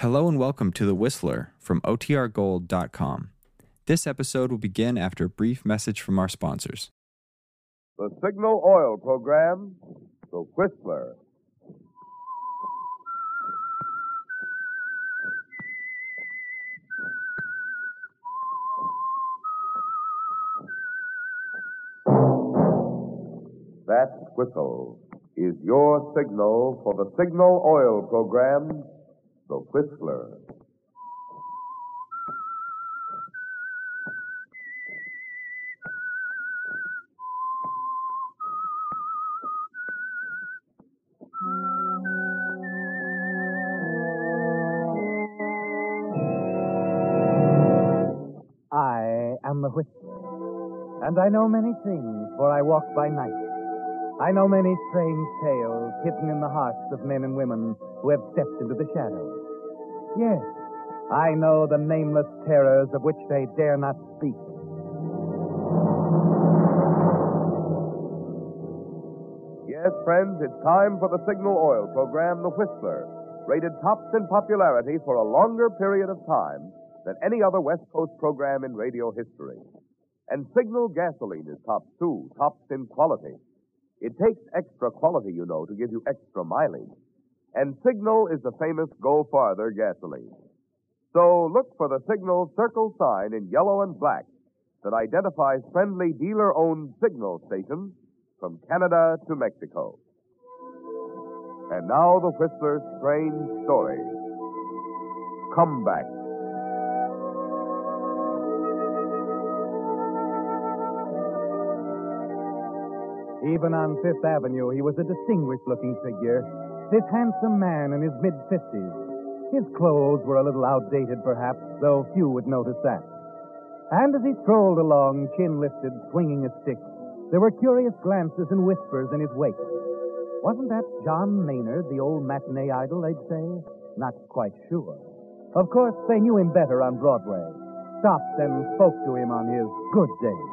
Hello and welcome to The Whistler from OTRGold.com. This episode will begin after a brief message from our sponsors. The Signal Oil Program, The Whistler. That whistle is your signal for the Signal Oil Program, The Whistler. I am the Whistler, and I know many things, for I walk by night. I know many strange tales hidden in the hearts of men and women who have stepped into the shadows. Yes, I know the nameless terrors of which they dare not speak. Yes, friends, it's time for the Signal Oil Program, The Whistler, rated tops in popularity for a longer period of time than any other West Coast program in radio history. And Signal gasoline is tops too, tops in quality. It takes extra quality, you know, to give you extra mileage. And Signal is the famous Go Farther gasoline. So look for the Signal circle sign in yellow and black that identifies friendly dealer owned Signal stations from Canada to Mexico. And now the Whistler's strange story. Come Even on Fifth Avenue, he was a distinguished looking figure. This handsome man in his mid 50s. His clothes were a little outdated, perhaps, though few would notice that. And as he strolled along, chin lifted, swinging a stick, there were curious glances and whispers in his wake. Wasn't that John Maynard, the old matinee idol, they'd say? Not quite sure. Of course, they knew him better on Broadway. Stopped and spoke to him on his good days.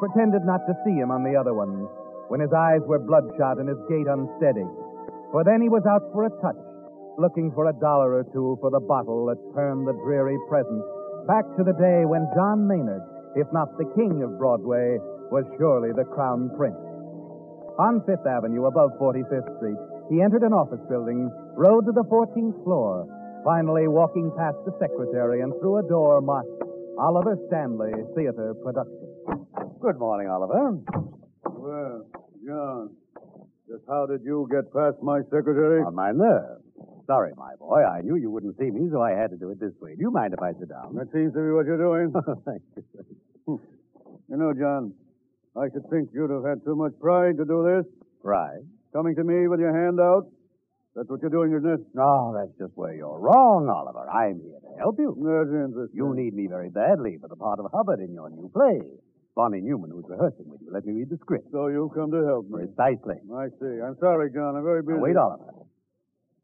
Pretended not to see him on the other ones, when his eyes were bloodshot and his gait unsteady. For then he was out for a touch, looking for a dollar or two for the bottle that turned the dreary present back to the day when John Maynard, if not the king of Broadway, was surely the crown prince. On Fifth Avenue, above 45th Street, he entered an office building, rode to the 14th floor, finally walking past the secretary and through a door marked Oliver Stanley Theater Production. Good morning, Oliver. Well, John, just how did you get past my secretary? On my nerve. Sorry, my boy. I knew you wouldn't see me, so I had to do it this way. Do you mind if I sit down? That seems to be what you're doing. Oh, thank you. Hmm. you know, John, I should think you'd have had too much pride to do this. Pride? Coming to me with your hand out. That's what you're doing, isn't it? No, that's just where you're wrong, Oliver. I'm here to help you. That's interesting. You need me very badly for the part of Hubbard in your new play. Bonnie Newman, who's rehearsing with you. Let me read the script. So you come to help me. Precisely. I see. I'm sorry, John. I'm very busy. Now, wait, Oliver.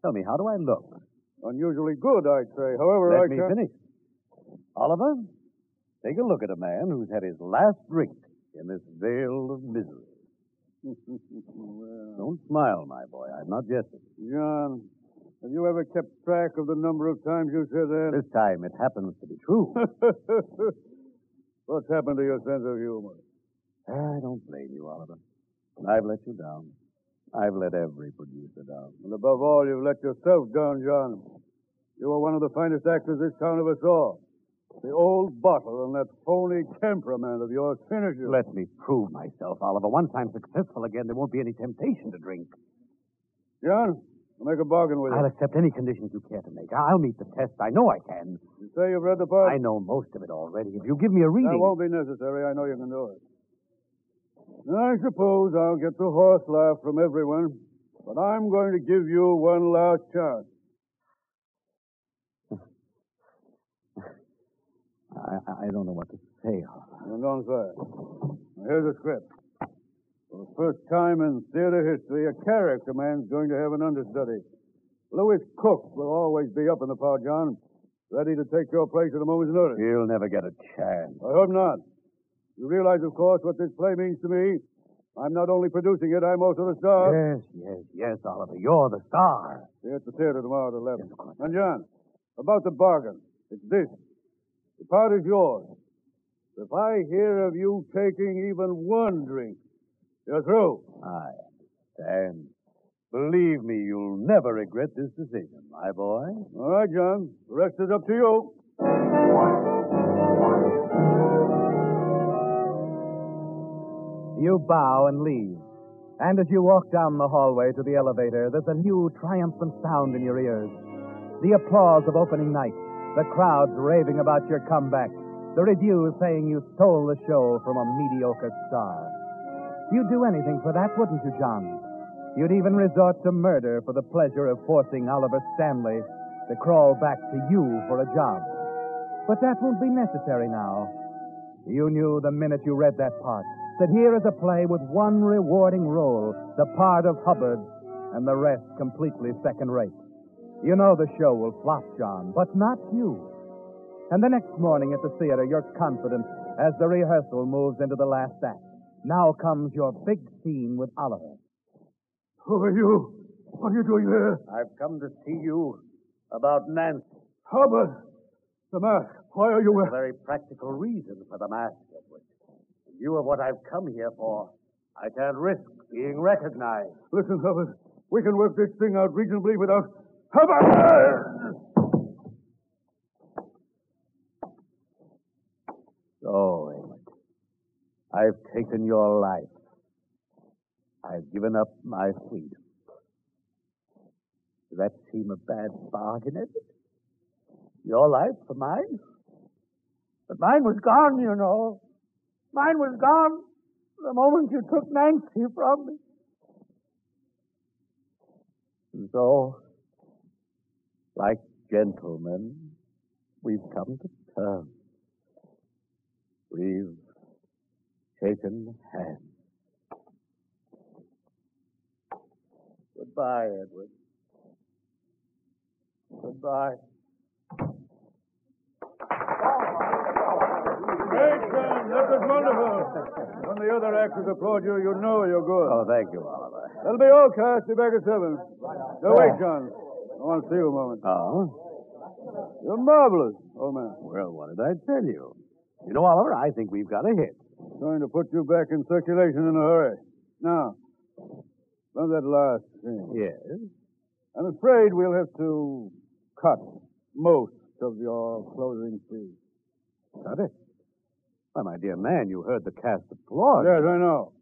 Tell me, how do I look? Unusually good, I'd say. However, Let I me can't... finish. Oliver, take a look at a man who's had his last drink in this vale of misery. well, Don't smile, my boy. I'm not jesting. John, have you ever kept track of the number of times you said that? This time it happens to be true. What's happened to your sense of humor? I don't blame you, Oliver. I've let you down. I've let every producer down. And above all, you've let yourself down, John. You were one of the finest actors this town ever saw. The old bottle and that phony temperament of yours finishes. Let me prove myself, Oliver. Once I'm successful again, there won't be any temptation to drink. John, I'll make a bargain with you. I'll accept any conditions you care to make. I'll meet the test. I know I can. You say you've read the part? I know most of it already. If you give me a reading. That won't be necessary. I know you can do it. I suppose I'll get the horse laugh from everyone, but I'm going to give you one last chance. I, I don't know what to say, Oliver. Don't say. Here's a script. For the first time in theater history, a character man's going to have an understudy. Louis Cook will always be up in the part, John, ready to take your place at a moment's notice. He'll never get a chance. I hope not. You realize, of course, what this play means to me. I'm not only producing it, I'm also the star. Yes, yes, yes, Oliver. You're the star. See you at the theater tomorrow at 11. Yes, of course. And, John, About the bargain. It's this. The part is yours. If I hear of you taking even one drink, you're through. I understand. Believe me, you'll never regret this decision, my boy. All right, John. The rest is up to you. You bow and leave. And as you walk down the hallway to the elevator, there's a new triumphant sound in your ears. The applause of opening night, the crowds raving about your comeback, the reviews saying you stole the show from a mediocre star. You'd do anything for that, wouldn't you, John? You'd even resort to murder for the pleasure of forcing Oliver Stanley to crawl back to you for a job. But that won't be necessary now. You knew the minute you read that part that here is a play with one rewarding role, the part of Hubbard, and the rest completely second rate. You know the show will flop, John, but not you. And the next morning at the theater, you're confident as the rehearsal moves into the last act. Now comes your big scene with Oliver. Who are you? What are you doing here? I've come to see you about Nancy. Hubbard! The mask. Why are you A very practical reason for the mask, Edward. In view of what I've come here for, I can't risk being recognized. Listen, Hubbard. We can work this thing out reasonably without... Hubbard! So, Edward, I've taken your life. I've given up my freedom. Does that seem a bad bargain, Edward? Your life for mine? But mine was gone, you know. Mine was gone the moment you took Nancy from me. And so, like gentlemen, we've come to terms. We've taken hands. Goodbye, Edward. Goodbye. Great, John. That was wonderful. When the other actors applaud you, you know you're good. Oh, thank you, Oliver. That'll be all, Cass. Be back at seven. Now, wait, John. I want to see you a moment. Oh? You're marvelous, old man. Well, what did I tell you? You know, Oliver, I think we've got a hit. Going to put you back in circulation in a hurry. Now, from that last scene. Yes? I'm afraid we'll have to cut most of your closing scene. Cut it? Why, my dear man, you heard the cast applaud. Yes, I know.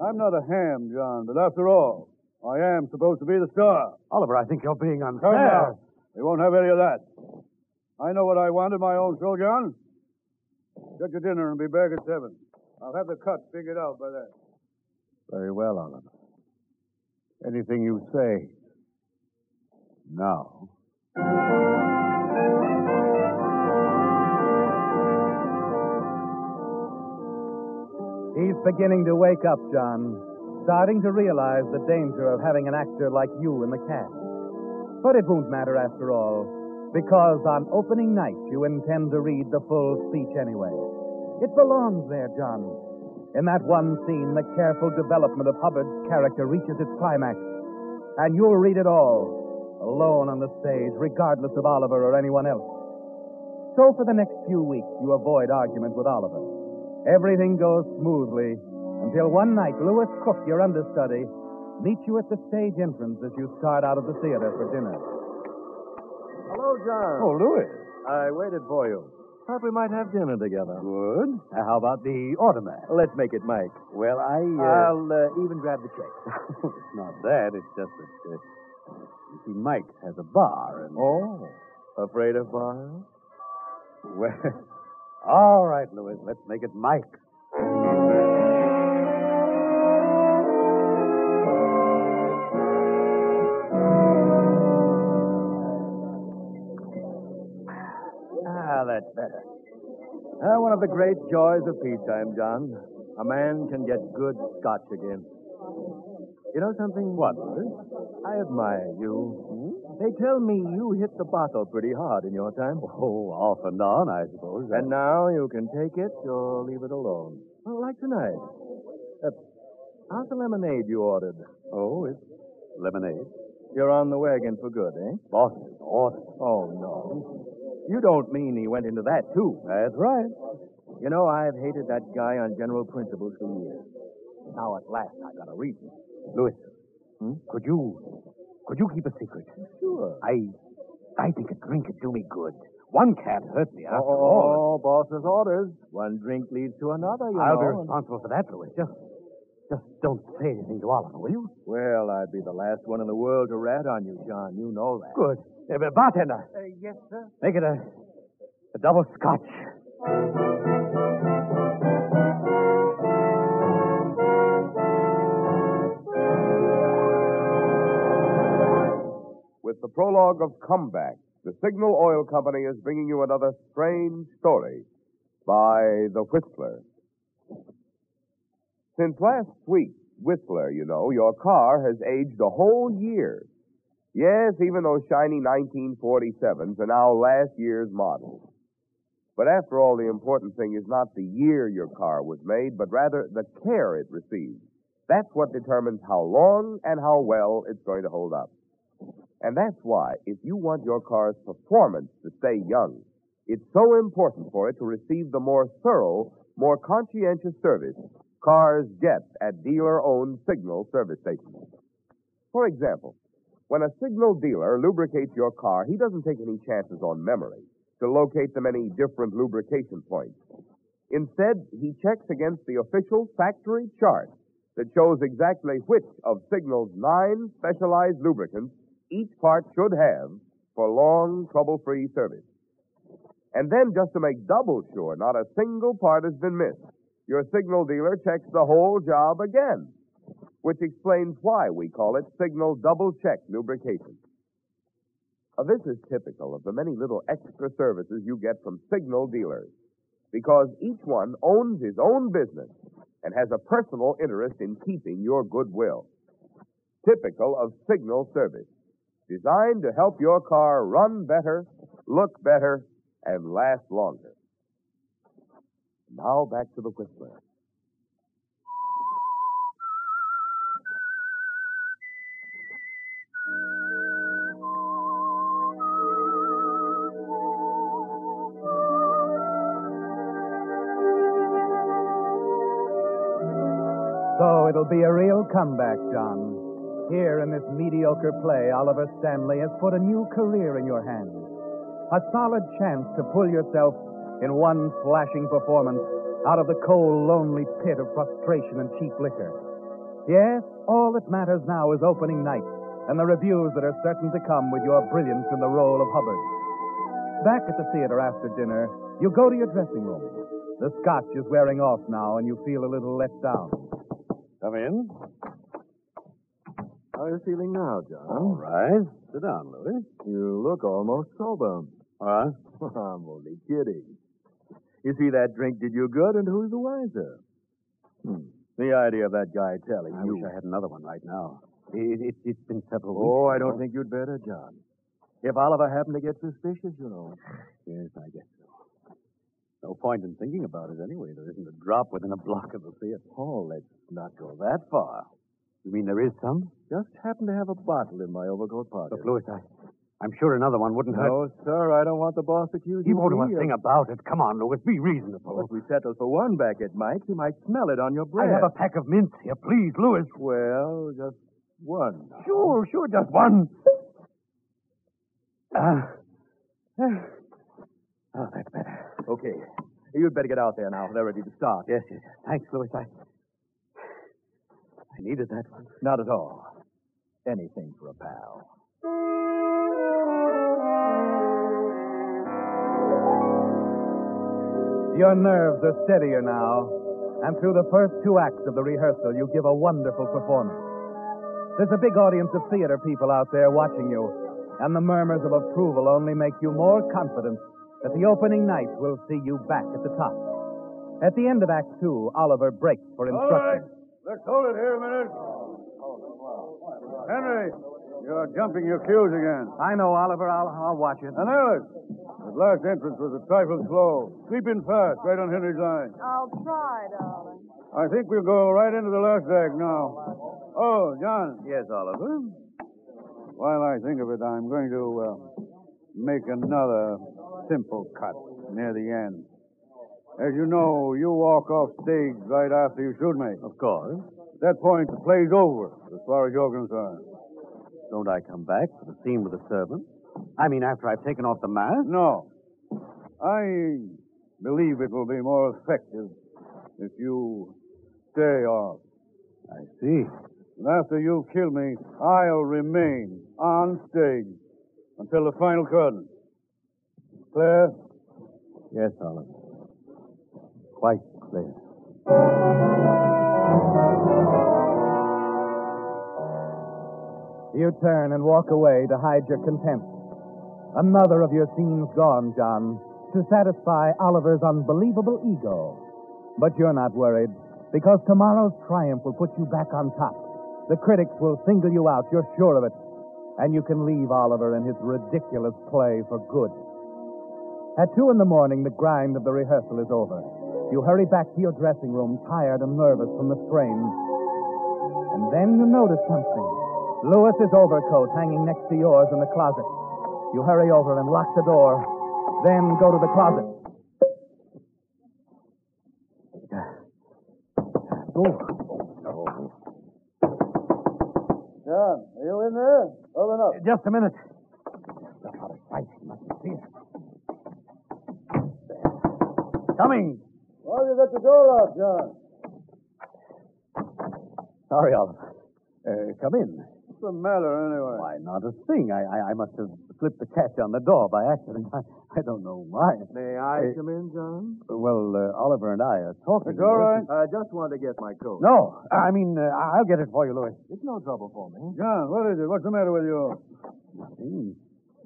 I'm not a ham, John, but after all, I am supposed to be the star. Oliver, I think you're being Come unfair. now. We won't have any of that. I know what I want in my own show, John. Get your dinner and be back at seven. I'll have the cut figured out by then. Very well, Oliver. Anything you say. Now. He's beginning to wake up, John, starting to realize the danger of having an actor like you in the cast. But it won't matter after all, because on opening night you intend to read the full speech anyway. It belongs there, John. In that one scene, the careful development of Hubbard's character reaches its climax, and you'll read it all, alone on the stage, regardless of Oliver or anyone else. So for the next few weeks, you avoid argument with Oliver. Everything goes smoothly until one night Lewis Cook, your understudy, meets you at the stage entrance as you start out of the theater for dinner. Hello, John. Oh, Louis. I waited for you. Thought we might have dinner together. Good. Uh, how about the automat? Let's make it Mike. Well, I. Uh... I'll uh, even grab the check. it's not that. It's just that. Uh, you see, Mike has a bar. And... Oh. Afraid of bars? Well, all right, Louis. Let's make it Mike. That's better. Ah, one of the great joys of peacetime, John. A man can get good scotch again. You know something? What, I admire you. They tell me you hit the bottle pretty hard in your time. Oh, off and on, I suppose. And now you can take it or leave it alone. Well, like tonight. Uh, how's the lemonade you ordered? Oh, it's lemonade. You're on the wagon for good, eh? Boston, order. Oh, no. You don't mean he went into that, too. That's right. You know, I've hated that guy on general principles for years. Now, at last, I got a reason. Louis, Hmm? could you could you keep a secret? Sure. I I think a drink would do me good. One can't hurt me after oh, all. boss's orders. One drink leads to another, you I'll know. be responsible for that, Louis. Just just don't say anything to Oliver, will you? Well, I'd be the last one in the world to rat on you, John. You know that. Good. Uh, but bartender, yes, sir. make it a a double scotch. With the prologue of Comeback, the Signal Oil Company is bringing you another strange story by The Whistler. Since last week, Whistler, you know, your car has aged a whole year. Yes, even those shiny 1947s are now last year's models. But after all, the important thing is not the year your car was made, but rather the care it received. That's what determines how long and how well it's going to hold up. And that's why, if you want your car's performance to stay young, it's so important for it to receive the more thorough, more conscientious service cars get at dealer owned signal service stations. For example, when a signal dealer lubricates your car, he doesn't take any chances on memory to locate the many different lubrication points. Instead, he checks against the official factory chart that shows exactly which of Signal's nine specialized lubricants each part should have for long, trouble free service. And then, just to make double sure not a single part has been missed, your signal dealer checks the whole job again, which explains why we call it Signal Double Check Lubrication. Now, this is typical of the many little extra services you get from signal dealers, because each one owns his own business and has a personal interest in keeping your goodwill. Typical of signal service designed to help your car run better, look better, and last longer. Now back to the Whistler. So it'll be a real comeback, John. Here in this mediocre play, Oliver Stanley has put a new career in your hands. A solid chance to pull yourself in one flashing performance out of the cold, lonely pit of frustration and cheap liquor. Yes, all that matters now is opening night and the reviews that are certain to come with your brilliance in the role of Hubbard. Back at the theater after dinner, you go to your dressing room. The scotch is wearing off now, and you feel a little let down. Come in. How are you feeling now, John? All right. Sit down, Louis. You look almost sober. Huh? I'm only kidding. You see, that drink did you good, and who's the wiser? Hmm. The idea of that guy telling I you. wish I had another one right now. It, it, it's been several weeks. Oh, I don't think you'd better, John. If Oliver happened to get suspicious, you know. Yes, I guess so. No point in thinking about it anyway. There isn't a drop within a block of the theater. Oh, let's not go that far. You mean there is some? Just happen to have a bottle in my overcoat pocket. Look, Louis, I, I'm sure another one wouldn't hurt. No, sir, I don't want the boss accusing me. He won't me a of- thing about it. Come on, Louis, be reasonable. Well, if we settle for one back at Mike's, he might smell it on your I breath. have a pack of mints here. Please, Louis. Well, just one. Sure, sure, just one. Ah. oh, that's better. Okay. You'd better get out there now. They're ready to start. Yes, yes. yes. Thanks, Louis. I, I needed that one. Not at all. Anything for a pal. Your nerves are steadier now, and through the first two acts of the rehearsal, you give a wonderful performance. There's a big audience of theater people out there watching you, and the murmurs of approval only make you more confident that the opening night will see you back at the top. At the end of Act Two, Oliver breaks for Oh, All right. Let's hold it here a minute. Henry, you're jumping your cues again. I know, Oliver. I'll, I'll watch it. And Ellis, that last entrance was a trifle slow. Sweep in fast, right on Henry's line. I'll try, darling. I think we'll go right into the last act now. Oh, John. Yes, Oliver. while I think of it, I'm going to uh, make another simple cut near the end. As you know, you walk off stage right after you shoot me. Of course. At that point, the play's over, as far as you're concerned. Don't I come back for the scene with the servant? I mean, after I've taken off the mask? No. I believe it will be more effective if you stay off. I see. And after you kill me, I'll remain on stage until the final curtain. Clear? Yes, Oliver. Quite clear. You turn and walk away to hide your contempt. Another of your scenes gone, John, to satisfy Oliver's unbelievable ego. But you're not worried, because tomorrow's triumph will put you back on top. The critics will single you out, you're sure of it. And you can leave Oliver and his ridiculous play for good. At two in the morning, the grind of the rehearsal is over. You hurry back to your dressing room, tired and nervous from the strain. And then you notice something. Lewis's overcoat hanging next to yours in the closet. You hurry over and lock the door, then go to the closet. Oh. John, are you in there? Open up. Just a minute. Coming. Why you got the door locked, John? Sorry, Oliver. Uh, come in. What's the matter, anyway? Why, not a thing. I, I, I must have slipped the catch on the door by accident. I, I don't know why. May I Uh, come in, John? Well, uh, Oliver and I are talking. It's all right. I just want to get my coat. No, I mean, uh, I'll get it for you, Louis. It's no trouble for me. John, what is it? What's the matter with you? Nothing.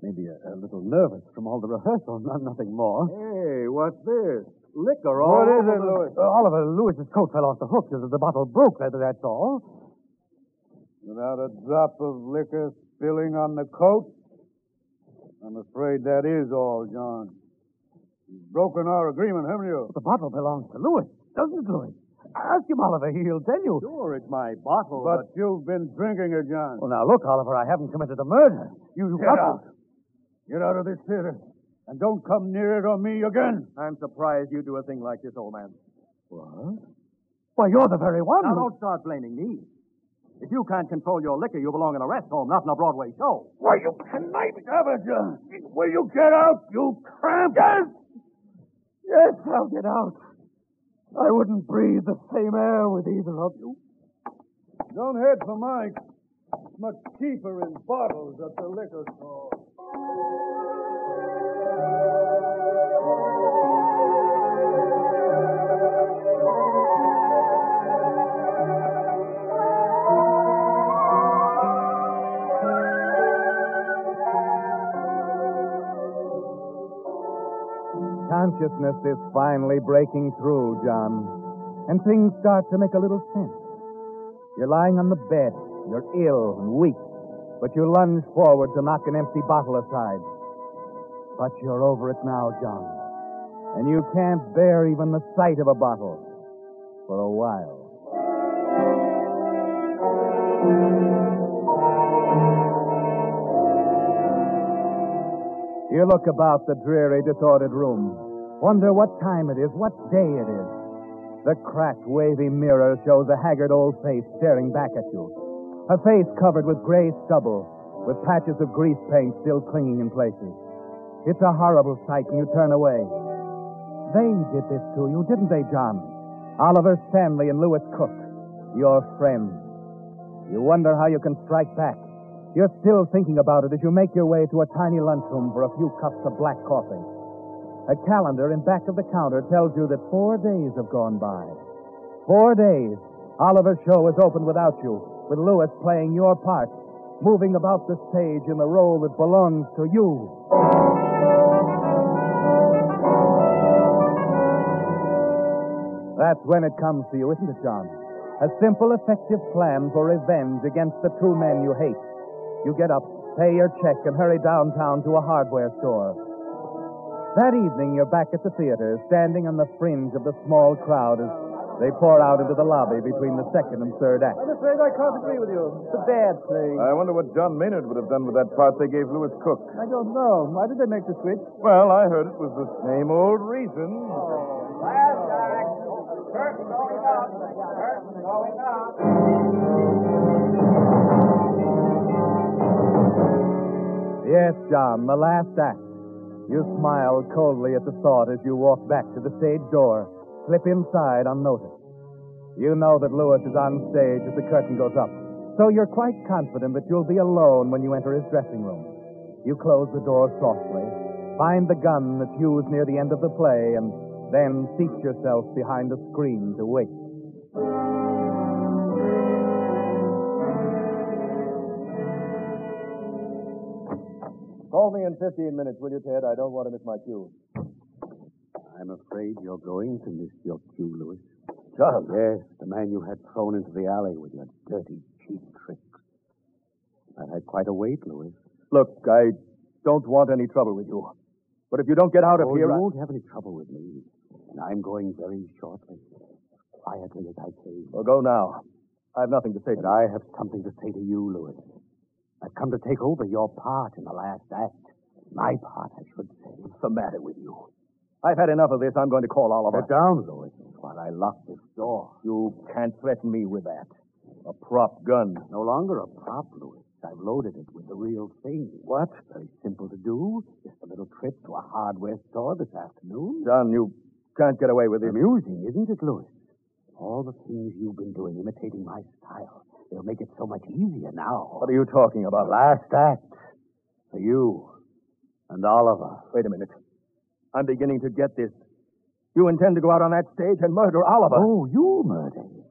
Maybe a, a little nervous from all the rehearsal, not nothing more. Hey, what's this? Liquor all What is it, Louis? Uh, Oliver, Lewis's coat fell off the hook. The, the bottle broke, that, that's all. Without a drop of liquor spilling on the coat? I'm afraid that is all, John. You've broken our agreement, haven't you? The bottle belongs to Lewis, doesn't it, Louis? Ask him, Oliver. He'll tell you. Sure, it's my bottle, But you've been drinking it, John. Well, now, look, Oliver, I haven't committed a murder. You, you Get got out. Get out of this theater. And don't come near it or me again. I'm surprised you do a thing like this, old man. What? Why, you're the very one. Now, who- don't start blaming me. If you can't control your liquor, you belong in a rest home, not in a Broadway show. Why, you conniving John. Will you get out, you tramp? Yes! Yes, I'll get out. I wouldn't breathe the same air with either of you. Don't head for Mike. It's much cheaper in bottles at the liquor store. Consciousness is finally breaking through, John. And things start to make a little sense. You're lying on the bed. You're ill and weak. But you lunge forward to knock an empty bottle aside. But you're over it now, John. And you can't bear even the sight of a bottle for a while. You look about the dreary, disordered room. Wonder what time it is, what day it is. The cracked, wavy mirror shows a haggard old face staring back at you. A face covered with gray stubble, with patches of grease paint still clinging in places. It's a horrible sight, and you turn away. They did this to you, didn't they, John? Oliver Stanley and Lewis Cook, your friends. You wonder how you can strike back. You're still thinking about it as you make your way to a tiny lunchroom for a few cups of black coffee. A calendar in back of the counter tells you that four days have gone by. Four days. Oliver's show is open without you, with Lewis playing your part, moving about the stage in the role that belongs to you. That's when it comes to you, isn't it, John? A simple, effective plan for revenge against the two men you hate. You get up, pay your check, and hurry downtown to a hardware store. That evening, you're back at the theater, standing on the fringe of the small crowd as They pour out into the lobby between the second and third acts. I'm afraid I can't agree with you. It's a bad play. I wonder what John Maynard would have done with that part they gave Lewis Cook. I don't know. Why did they make the switch? Well, I heard it was the same old reason. Last act. Curtain going up. Curtain going up. Yes, John, the last act. You smile coldly at the thought as you walk back to the stage door, slip inside unnoticed. You know that Lewis is on stage as the curtain goes up, so you're quite confident that you'll be alone when you enter his dressing room. You close the door softly, find the gun that's used near the end of the play, and then seat yourself behind the screen to wait. Call me in 15 minutes, will you, Ted? I don't want to miss my cue. I'm afraid you're going to miss your cue, Louis. John. Yes, the man you had thrown into the alley with your dirty, cheap tricks. I've had quite a wait, Louis. Look, I don't want any trouble with you. But if you don't get out of oh, here, you I... won't have any trouble with me. And I'm going very shortly. Quietly as I came. Well, go now. I have nothing to say to But I have something to say to you, Louis. I've come to take over your part in the last act. My part, I should say. What's the matter with you? I've had enough of this. I'm going to call Oliver. Sit down, Louis, while I lock this door. You can't threaten me with that. A prop gun. No longer a prop, Louis. I've loaded it with the real thing. What? Very simple to do. Just a little trip to a hardware store this afternoon. John, you can't get away with this. Amusing, isn't it, Louis? All the things you've been doing, imitating my style, they'll make it so much easier now. What are you talking about? Last act. For you. And Oliver. Wait a minute. I'm beginning to get this. You intend to go out on that stage and murder Oliver. Oh, you murder him.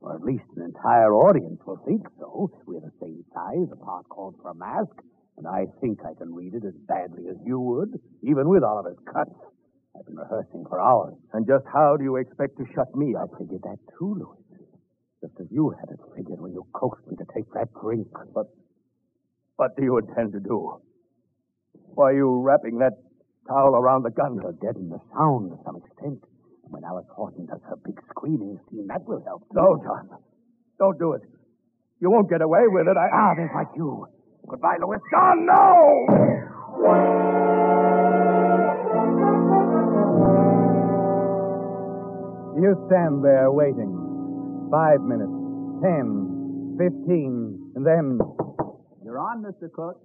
Or at least an entire audience will think so. We're the same size, the part called for a mask, and I think I can read it as badly as you would, even with Oliver's cuts. I've been rehearsing for hours. And just how do you expect to shut me up? I figured that too, Louis. Just as you had it figured when you coaxed me to take that drink. But what do you intend to do? Why are you wrapping that towel around the gun? You'll deaden the sound to some extent. And when Alice Horton does her big screaming scene, that will help. No, John. Don't do it. You won't get away with it. I... Ah, there's my cue. Goodbye, Louis. John, no! You stand there waiting. Five minutes, ten, fifteen, and then. You're on, Mr. Cook.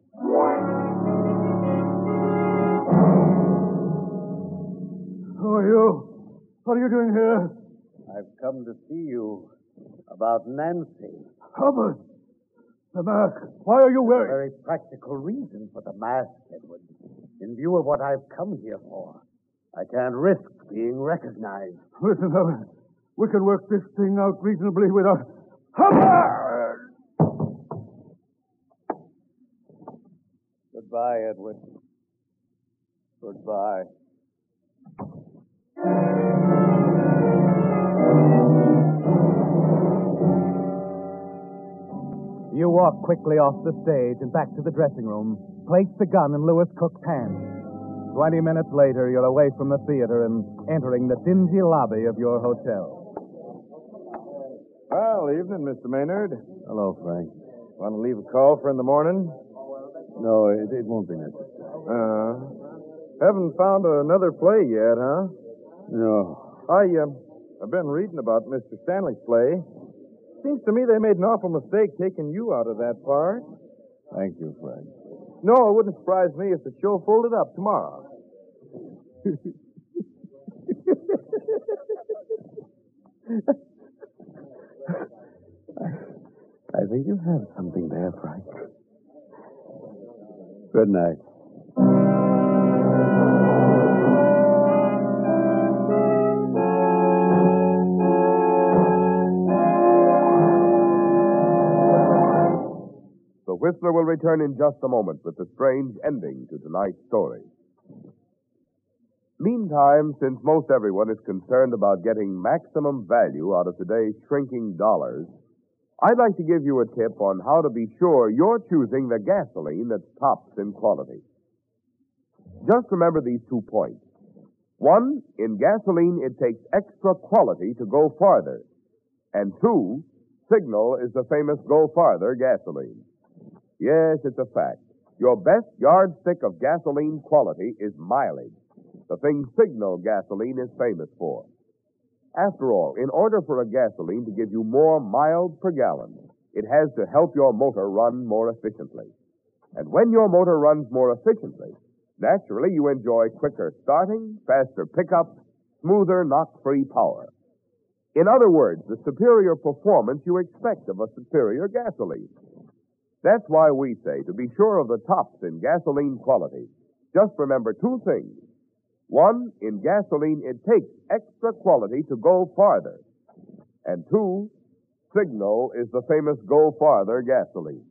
Who are you? What are you doing here? I've come to see you about Nancy. Hubbard! The mask. Why are you A wearing... very practical reason for the mask, Edward. In view of what I've come here for, I can't risk being recognized. Listen, Hubbard. We can work this thing out reasonably without... Hubbard! Goodbye, Edward. Goodbye. You walk quickly off the stage and back to the dressing room, place the gun in Lewis Cook's hand. Twenty minutes later, you're away from the theater and entering the dingy lobby of your hotel. Well, evening, Mr. Maynard. Hello, Frank. Want to leave a call for in the morning? No, it, it won't be necessary. Uh, haven't found another play yet, huh? No. I, uh, I've been reading about Mr. Stanley's play. Seems to me they made an awful mistake taking you out of that part. Thank you, Frank. No, it wouldn't surprise me if the show folded up tomorrow. I think you have something there, Frank. Good night. The Whistler will return in just a moment with the strange ending to tonight's story. Meantime, since most everyone is concerned about getting maximum value out of today's shrinking dollars, I'd like to give you a tip on how to be sure you're choosing the gasoline that's tops in quality. Just remember these two points. One, in gasoline, it takes extra quality to go farther. And two, Signal is the famous Go Farther gasoline. Yes, it's a fact. Your best yardstick of gasoline quality is mileage, the thing Signal gasoline is famous for. After all, in order for a gasoline to give you more miles per gallon, it has to help your motor run more efficiently. And when your motor runs more efficiently, naturally you enjoy quicker starting, faster pickup, smoother knock-free power. In other words, the superior performance you expect of a superior gasoline. That's why we say to be sure of the tops in gasoline quality, just remember two things. One, in gasoline, it takes extra quality to go farther. And two, Signal is the famous Go Farther gasoline.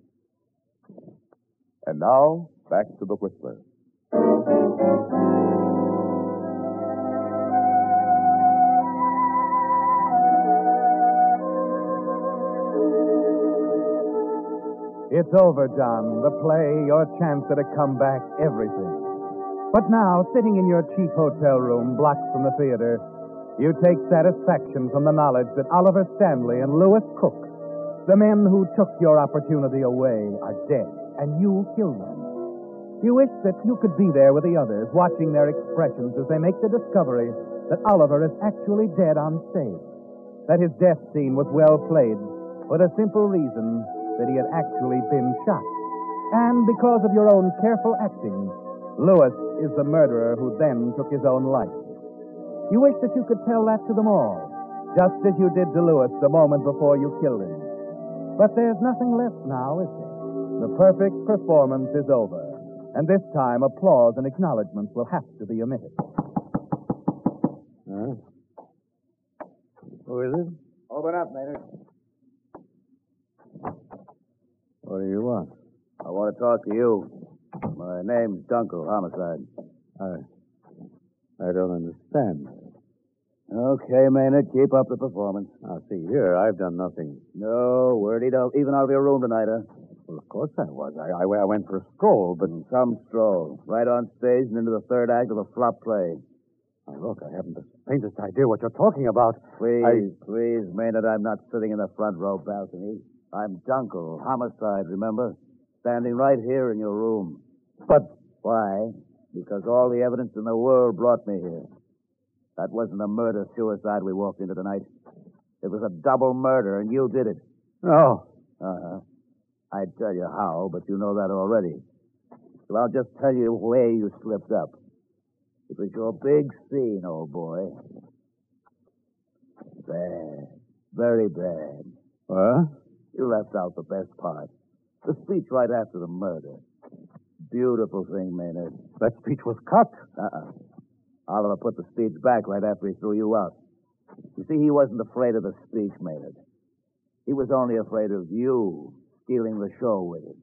And now, back to the Whistler. It's over, John. The play, your chance at a comeback, everything. But now, sitting in your cheap hotel room, blocks from the theater, you take satisfaction from the knowledge that Oliver Stanley and Lewis Cook, the men who took your opportunity away, are dead, and you killed them. You wish that you could be there with the others, watching their expressions as they make the discovery that Oliver is actually dead on stage, that his death scene was well played for the simple reason that he had actually been shot. And because of your own careful acting, Lewis is the murderer who then took his own life. You wish that you could tell that to them all, just as you did to Lewis the moment before you killed him. But there's nothing left now, is there? The perfect performance is over, and this time applause and acknowledgments will have to be omitted. Huh? Who is it? Open up, Maynard. What do you want? I want to talk to you. My name's Dunkel, homicide. I, I don't understand. Okay, Maynard, keep up the performance. Now, see here, I've done nothing. No word out, even out of your room tonight, huh? Well, of course I was. I, I, I went for a stroll, but Some stroll. Right on stage and into the third act of a flop play. Now, look, I haven't the faintest idea what you're talking about. Please, I- please, Maynard, I'm not sitting in the front row balcony. I'm Dunkel, homicide, remember? Standing right here in your room. But Why? Because all the evidence in the world brought me here. That wasn't a murder suicide we walked into tonight. It was a double murder, and you did it. no, Uh huh. I'd tell you how, but you know that already. So I'll just tell you where you slipped up. It was your big scene, old boy. Bad. Very bad. What? You left out the best part. The speech right after the murder. Beautiful thing, Maynard. That speech was cut. Uh-uh. Oliver put the speech back right after he threw you out. You see, he wasn't afraid of the speech, Maynard. He was only afraid of you stealing the show with him.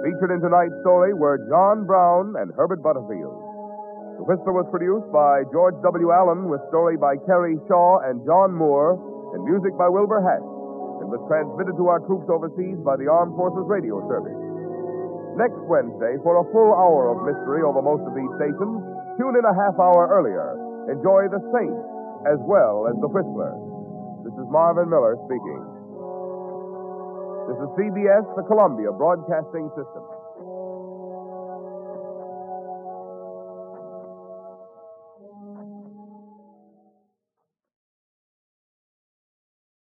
Featured in tonight's story were John Brown and Herbert Butterfield. The Whistler was produced by George W. Allen with story by Kerry Shaw and John Moore and music by Wilbur Hatch and was transmitted to our troops overseas by the Armed Forces Radio Service. Next Wednesday, for a full hour of mystery over most of these stations, tune in a half hour earlier. Enjoy The Saint as well as The Whistler. This is Marvin Miller speaking. This is CBS, the Columbia Broadcasting System.